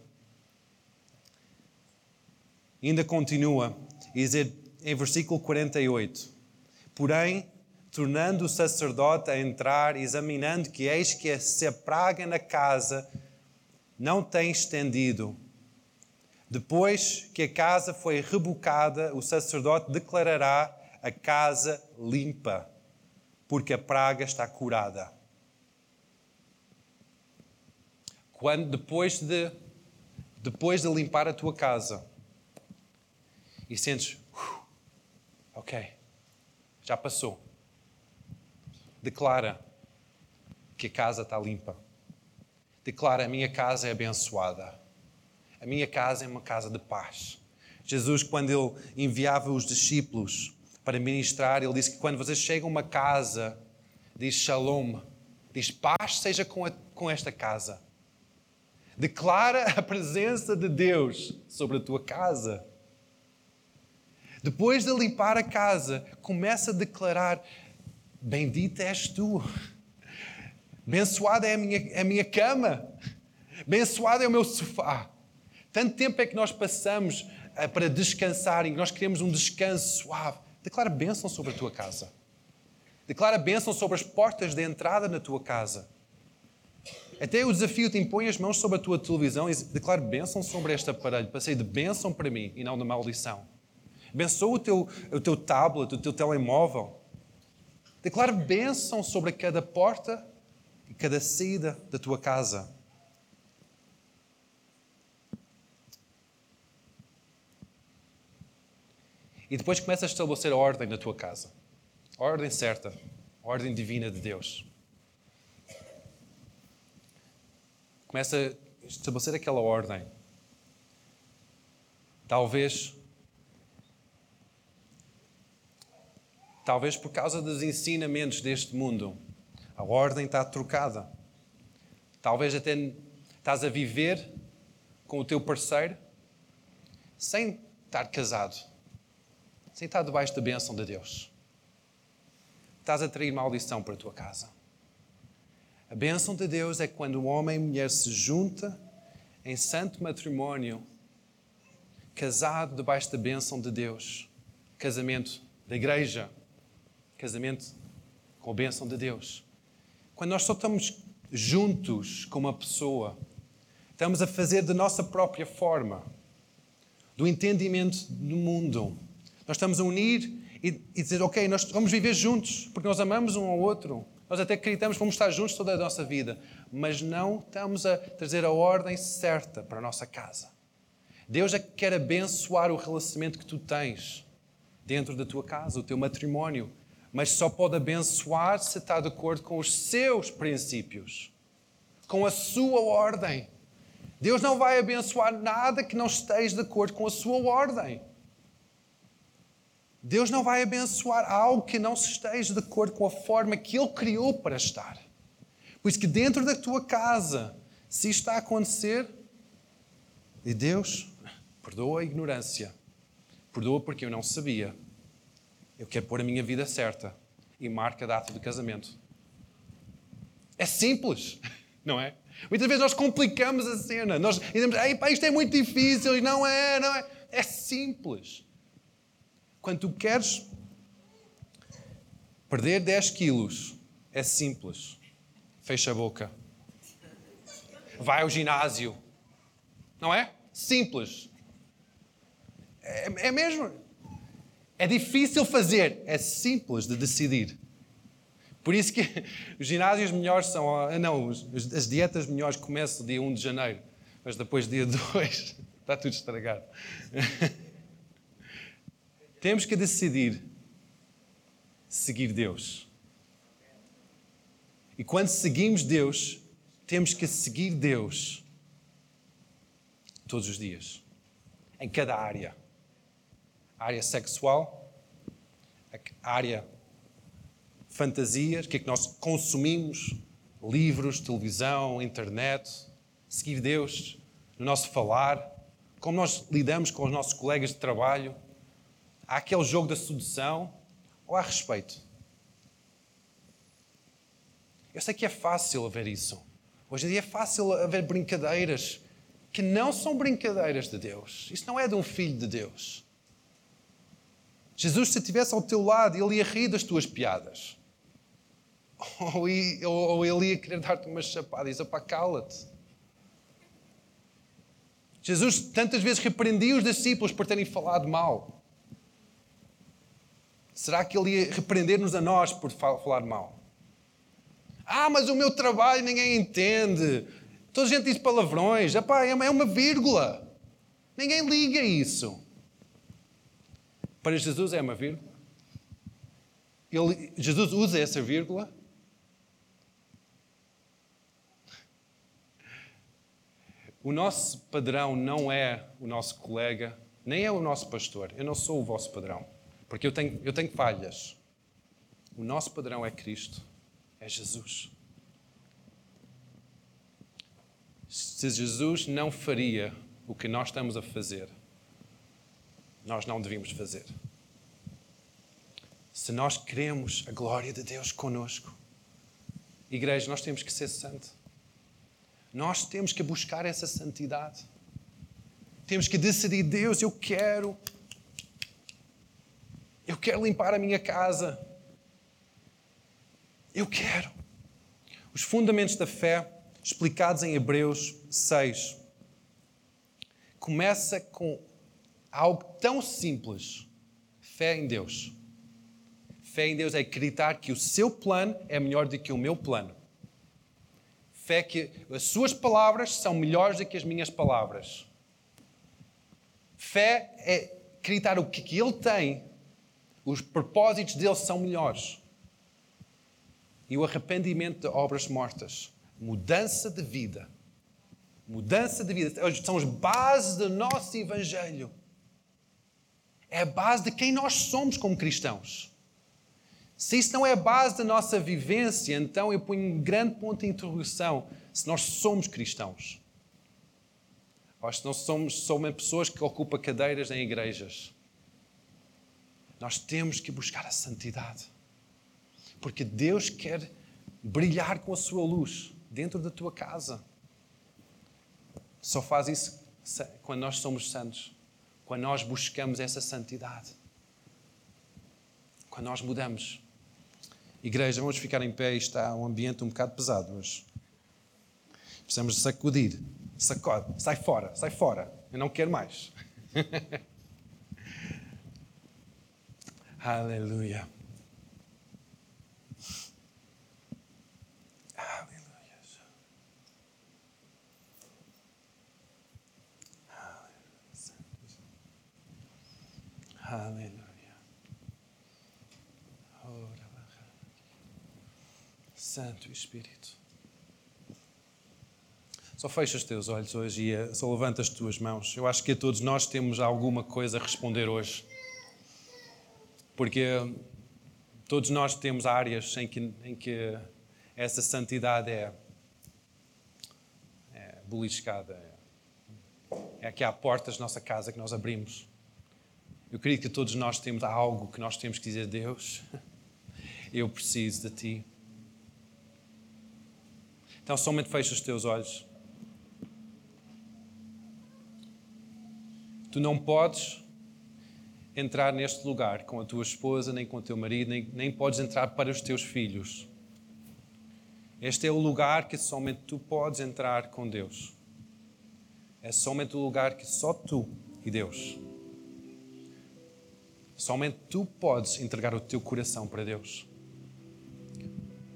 ainda continua e em versículo 48: Porém, tornando o sacerdote a entrar, examinando que eis que se a praga na casa não tem estendido. Depois que a casa foi rebocada, o sacerdote declarará a casa limpa, porque a praga está curada. Quando depois de depois de limpar a tua casa, e sentes, ok, já passou. Declara que a casa está limpa. Declara: a minha casa é abençoada. A minha casa é uma casa de paz. Jesus, quando ele enviava os discípulos para ministrar, ele disse que quando vocês chegam a uma casa, diz shalom, diz paz seja com, a, com esta casa. Declara a presença de Deus sobre a tua casa. Depois de limpar a casa, começa a declarar: Bendita és tu. Abençoada é a minha, é a minha cama. Abençoado é o meu sofá. Tanto tempo é que nós passamos uh, para descansar e nós queremos um descanso suave. Declara bênção sobre a tua casa. Declara bênção sobre as portas de entrada na tua casa. Até o desafio te impõe as mãos sobre a tua televisão e declara bênção sobre este aparelho, para ser de bênção para mim e não de maldição. Abençoa o teu, o teu tablet, o teu telemóvel. Declara bênção sobre cada porta e cada saída da tua casa. E depois começa a estabelecer a ordem na tua casa. A ordem certa, a ordem divina de Deus. Começa a estabelecer aquela ordem. Talvez Talvez por causa dos ensinamentos deste mundo, a ordem está trocada. Talvez até estás a viver com o teu parceiro sem estar casado, sem estar debaixo da bênção de Deus. Estás a trair maldição para a tua casa. A bênção de Deus é quando o homem e a mulher se juntam em santo matrimónio, casado debaixo da bênção de Deus, casamento da igreja casamento com a bênção de Deus. Quando nós só estamos juntos com uma pessoa, estamos a fazer da nossa própria forma, do entendimento do mundo. Nós estamos a unir e, e dizer, ok, nós vamos viver juntos, porque nós amamos um ao outro. Nós até acreditamos que vamos estar juntos toda a nossa vida, mas não estamos a trazer a ordem certa para a nossa casa. Deus é que quer abençoar o relacionamento que tu tens dentro da tua casa, o teu matrimónio, mas só pode abençoar se está de acordo com os seus princípios, com a sua ordem. Deus não vai abençoar nada que não esteja de acordo com a sua ordem. Deus não vai abençoar algo que não esteja de acordo com a forma que Ele criou para estar. Por isso que dentro da tua casa, se isto está a acontecer, e Deus, perdoa a ignorância, perdoa porque eu não sabia. Eu quero pôr a minha vida certa e marca a data do casamento. É simples, *laughs* não é? Muitas vezes nós complicamos a cena. Nós dizemos, Ei, pá, isto é muito difícil. Não é, não é. É simples. Quando tu queres perder 10 quilos, é simples. Fecha a boca. Vai ao ginásio. Não é? Simples. É, é mesmo. É difícil fazer, é simples de decidir. Por isso que *laughs* os ginásios melhores são. Ah, não, as dietas melhores começam dia 1 de janeiro, mas depois dia *laughs* 2 está tudo estragado. *laughs* temos que decidir seguir Deus. E quando seguimos Deus, temos que seguir Deus todos os dias, em cada área. A área sexual, a área fantasias, o que é que nós consumimos, livros, televisão, internet, seguir Deus no nosso falar, como nós lidamos com os nossos colegas de trabalho. Há aquele jogo da sedução ou há respeito? Eu sei que é fácil haver isso. Hoje em dia é fácil haver brincadeiras que não são brincadeiras de Deus. Isso não é de um filho de Deus. Jesus, se estivesse ao teu lado, ele ia rir das tuas piadas. Ou, ia, ou ele ia querer dar-te uma chapada e dizer, pá, cala-te. Jesus tantas vezes repreendia os discípulos por terem falado mal. Será que ele ia repreender-nos a nós por falar mal? Ah, mas o meu trabalho ninguém entende. Toda a gente diz palavrões. Epá, é uma vírgula. Ninguém liga isso. Para Jesus é uma vírgula. Ele, Jesus usa essa vírgula O nosso padrão não é o nosso colega, nem é o nosso pastor. Eu não sou o vosso padrão, porque eu tenho, eu tenho falhas. O nosso padrão é Cristo, é Jesus. Se Jesus não faria o que nós estamos a fazer, nós não devíamos fazer. Se nós queremos a glória de Deus conosco, igreja, nós temos que ser santos. Nós temos que buscar essa santidade. Temos que decidir, Deus, eu quero. Eu quero limpar a minha casa. Eu quero. Os fundamentos da fé, explicados em Hebreus 6, começa com algo tão simples: fé em Deus. Fé em Deus é acreditar que o seu plano é melhor do que o meu plano. Fé que as suas palavras são melhores do que as minhas palavras. Fé é acreditar o que Ele tem, os propósitos dele são melhores. E o arrependimento de obras mortas, mudança de vida. Mudança de vida são as bases do nosso Evangelho. É a base de quem nós somos como cristãos. Se isso não é a base da nossa vivência, então eu ponho um grande ponto de interrogação se nós somos cristãos. Ou se nós somos somente pessoas que ocupam cadeiras em igrejas. Nós temos que buscar a santidade. Porque Deus quer brilhar com a sua luz dentro da tua casa. Só faz isso quando nós somos santos. Quando nós buscamos essa santidade. Quando nós mudamos. Igreja, vamos ficar em pé, está um ambiente um bocado pesado hoje. Precisamos sacudir. Sacode, sai fora, sai fora. Eu não quero mais. *laughs* Aleluia. Aleluia. Aleluia. Santo Espírito. Só fecha os teus olhos hoje e eh, só levanta as tuas mãos. Eu acho que a todos nós temos alguma coisa a responder hoje. Porque eh, todos nós temos áreas em que, em que essa santidade é, é beliscada. É, aqui há portas da nossa casa que nós abrimos. Eu acredito que todos nós temos algo que nós temos que dizer: Deus, *laughs* eu preciso de Ti. Então, somente fecha os teus olhos. Tu não podes entrar neste lugar com a tua esposa, nem com o teu marido, nem, nem podes entrar para os teus filhos. Este é o lugar que somente tu podes entrar com Deus. É somente o lugar que só tu e Deus. Somente tu podes entregar o teu coração para Deus.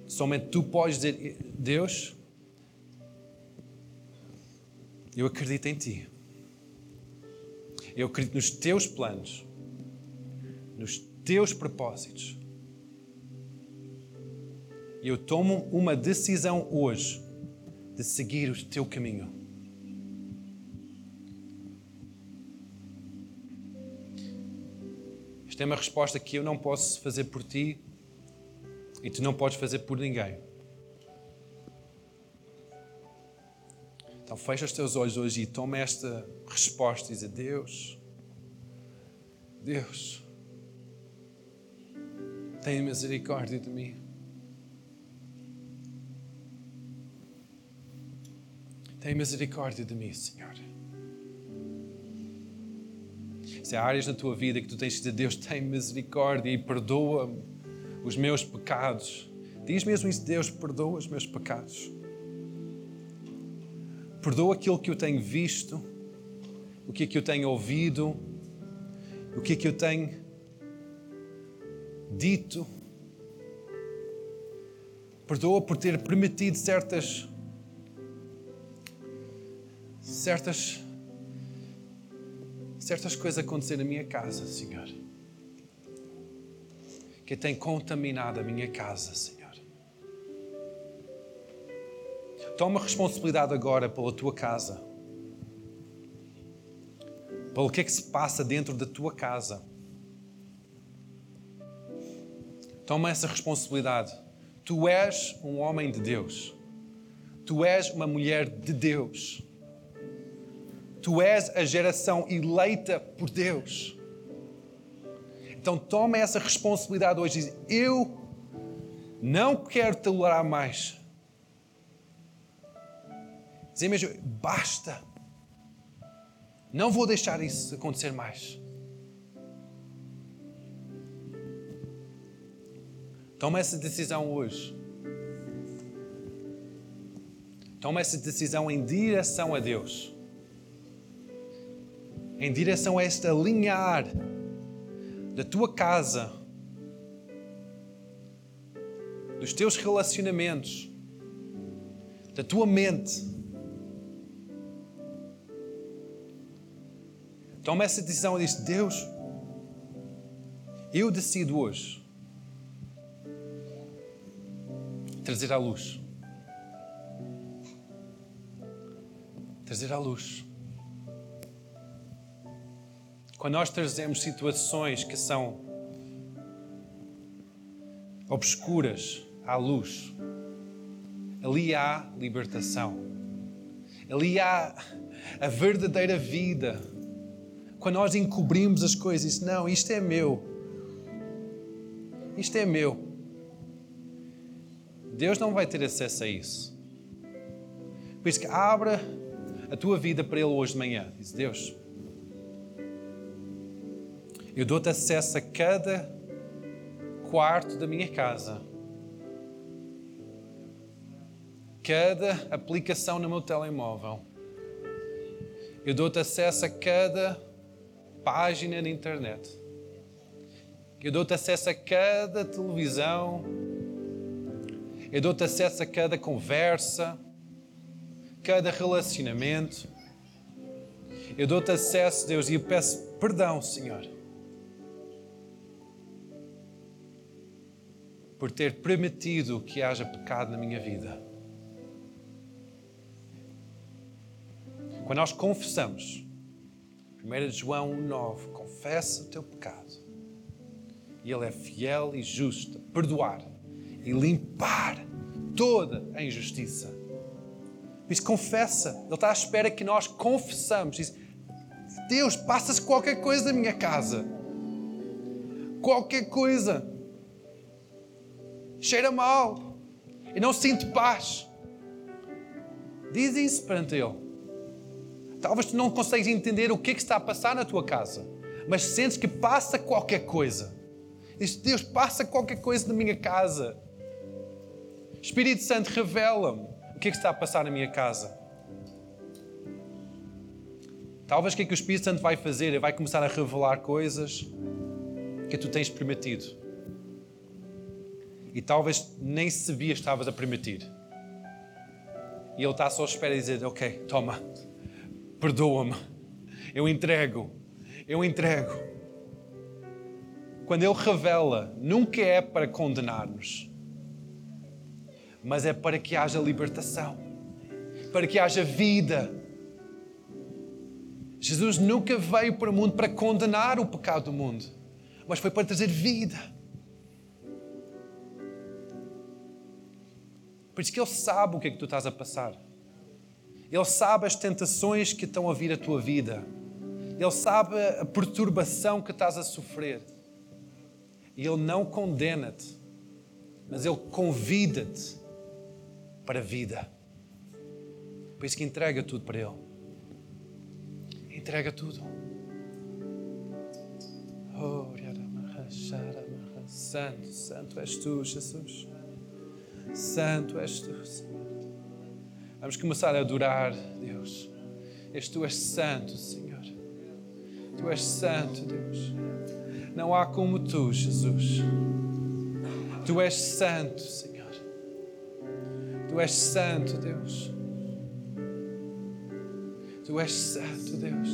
Somente tu podes dizer: Deus, eu acredito em Ti. Eu acredito nos Teus planos. Nos teus propósitos. Eu tomo uma decisão hoje de seguir o teu caminho. Esta é uma resposta que eu não posso fazer por ti e tu não podes fazer por ninguém. Então fecha os teus olhos hoje e toma esta resposta e diz: Deus, Deus, tenha misericórdia de mim. Tenha misericórdia de mim, Senhor. Se há áreas na tua vida que tu tens de dizer, Deus, tem misericórdia e perdoa os meus pecados. Diz mesmo isso, Deus, perdoa os meus pecados. Perdoa aquilo que eu tenho visto, o que é que eu tenho ouvido, o que é que eu tenho dito. Perdoa por ter permitido certas certas certas coisas acontecer na minha casa, Senhor. Que tem contaminado a minha casa, Senhor. Toma responsabilidade agora pela tua casa. Pelo que é que se passa dentro da tua casa. Toma essa responsabilidade. Tu és um homem de Deus. Tu és uma mulher de Deus. Tu és a geração eleita por Deus. Então toma essa responsabilidade hoje e diz: Eu não quero tolerar mais. Dizer mesmo, basta. Não vou deixar isso acontecer mais. Toma essa decisão hoje. Toma essa decisão em direção a Deus em direção a este alinhar da tua casa, dos teus relacionamentos, da tua mente. Toma essa decisão e diz: Deus, eu decido hoje trazer à luz. Trazer à luz quando nós trazemos situações que são obscuras à luz, ali há libertação. Ali há a verdadeira vida. Quando nós encobrimos as coisas, não, isto é meu. Isto é meu. Deus não vai ter acesso a isso. Por isso que abra a tua vida para Ele hoje de manhã. Diz Deus, eu dou-te acesso a cada quarto da minha casa, cada aplicação no meu telemóvel. Eu dou-te acesso a cada página na internet. Eu dou-te acesso a cada televisão. Eu dou-te acesso a cada conversa, cada relacionamento. Eu dou-te acesso, Deus, e eu peço perdão, Senhor por ter permitido que haja pecado na minha vida. Quando nós confessamos, 1 João 1,9, confessa o teu pecado, e Ele é fiel e justo a perdoar e limpar toda a injustiça. Por isso, confessa. Ele está à espera que nós confessamos. Diz, Deus, passa-se qualquer coisa na minha casa. Qualquer coisa cheira mal, e não sinto paz. Diz isso perante Ele. Talvez tu não consigas entender o que, é que está a passar na tua casa, mas sentes que passa qualquer coisa. Diz, Deus, passa qualquer coisa na minha casa. Espírito Santo, revela-me o que, é que está a passar na minha casa. Talvez o que, é que o Espírito Santo vai fazer? Ele vai começar a revelar coisas que tu tens permitido e talvez nem sabia que estavas a permitir. E ele está só à espera de dizer: Ok, toma, perdoa-me, eu entrego, eu entrego. quando Ele revela, nunca é para condenar-nos, mas é para que haja libertação, para que haja vida. Jesus nunca veio para o mundo para condenar o pecado do mundo, mas foi para trazer vida. Por isso que Ele sabe o que é que tu estás a passar. Ele sabe as tentações que estão a vir à tua vida. Ele sabe a perturbação que estás a sofrer. E Ele não condena-te, mas Ele convida-te para a vida. Por isso que entrega tudo para Ele. Entrega tudo. Oh, santo, santo és tu, Jesus. Santo és tu, Senhor. Vamos começar a adorar, Deus. És tu és santo, Senhor. Tu és santo, Deus. Não há como tu, Jesus. Tu és santo, Senhor. Tu és santo, Deus. Tu és santo, Deus.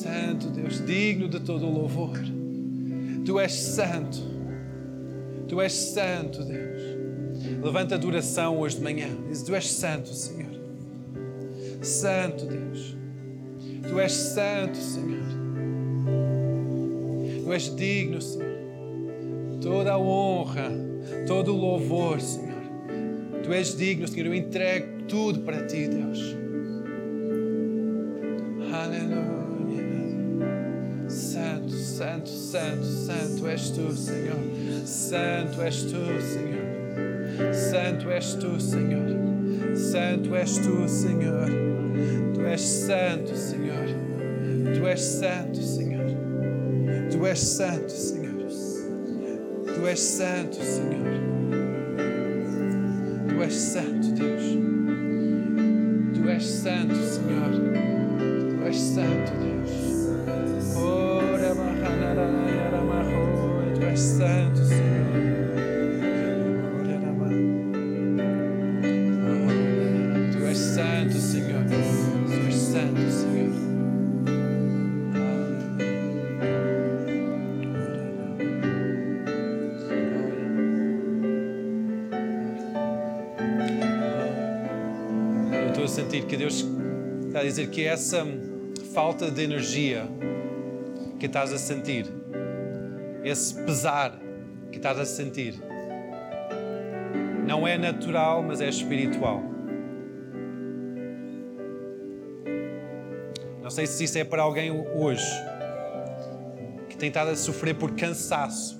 Santo, Deus, digno de todo o louvor. Tu és santo. Tu és santo, Deus. Levanta adoração hoje de manhã. Diz: Tu és santo, Senhor. Santo Deus. Tu és santo, Senhor. Tu és digno, Senhor. Toda a honra, todo o louvor, Senhor. Tu és digno, Senhor. Eu entrego tudo para ti, Deus. Aleluia. Santo, santo, santo, santo és tu, Senhor. Santo és tu, Senhor. Santo és tu, Senhor. Santo és tu, Senhor. Tu és santo, Senhor. Tu és santo, Senhor. Tu és santo, Senhor. Tu és santo, Senhor. Tu és santo, Deus. Tu és santo, Senhor. Tu és santo, Deus. Ora, Tu és santo, está a dizer que essa falta de energia que estás a sentir, esse pesar que estás a sentir, não é natural, mas é espiritual. Não sei se isso é para alguém hoje que tem estado a sofrer por cansaço,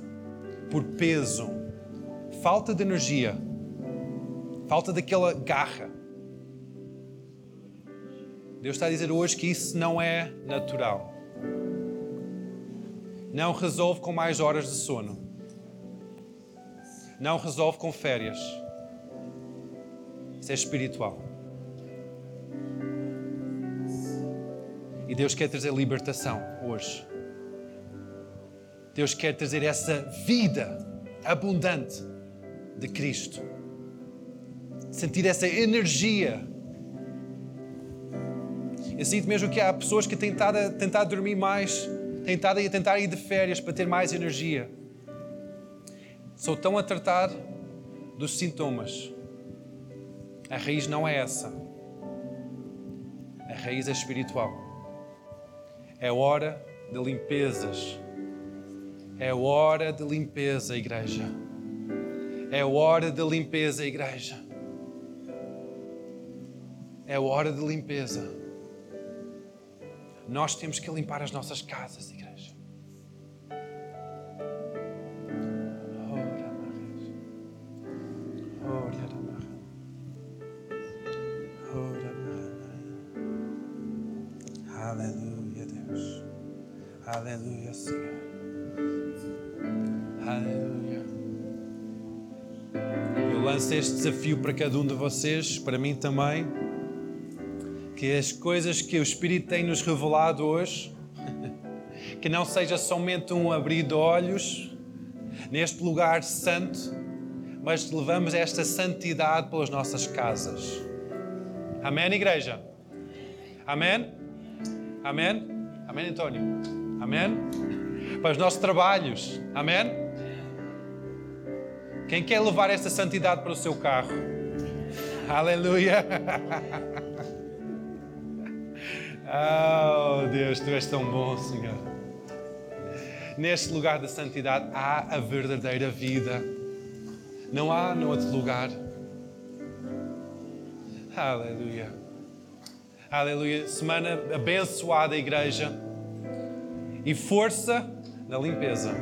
por peso, falta de energia, falta daquela garra. Deus está a dizer hoje que isso não é natural. Não resolve com mais horas de sono. Não resolve com férias. Isso é espiritual. E Deus quer trazer libertação hoje. Deus quer trazer essa vida abundante de Cristo. Sentir essa energia. Eu sinto mesmo que há pessoas que têm tentado, dormir mais, tentado a tentar ir de férias para ter mais energia. Só estão a tratar dos sintomas. A raiz não é essa. A raiz é espiritual. É hora de limpezas. É hora de limpeza, igreja. É hora de limpeza, igreja. É hora de limpeza. Nós temos que limpar as nossas casas, igreja. Aleluia, Deus. Aleluia, Senhor. Aleluia. Eu lanço este desafio para cada um de vocês, para mim também, que as coisas que o Espírito tem nos revelado hoje, que não seja somente um abrir de olhos neste lugar santo, mas levamos esta santidade pelas nossas casas. Amém, igreja? Amém? Amém? Amém, António? Amém? para os nossos trabalhos. Amém? Quem quer levar esta santidade para o seu carro? Aleluia! *laughs* Oh, Deus, tu és tão bom, Senhor. Neste lugar da santidade há a verdadeira vida. Não há no outro lugar. Aleluia. Aleluia. Semana abençoada, igreja. E força na limpeza.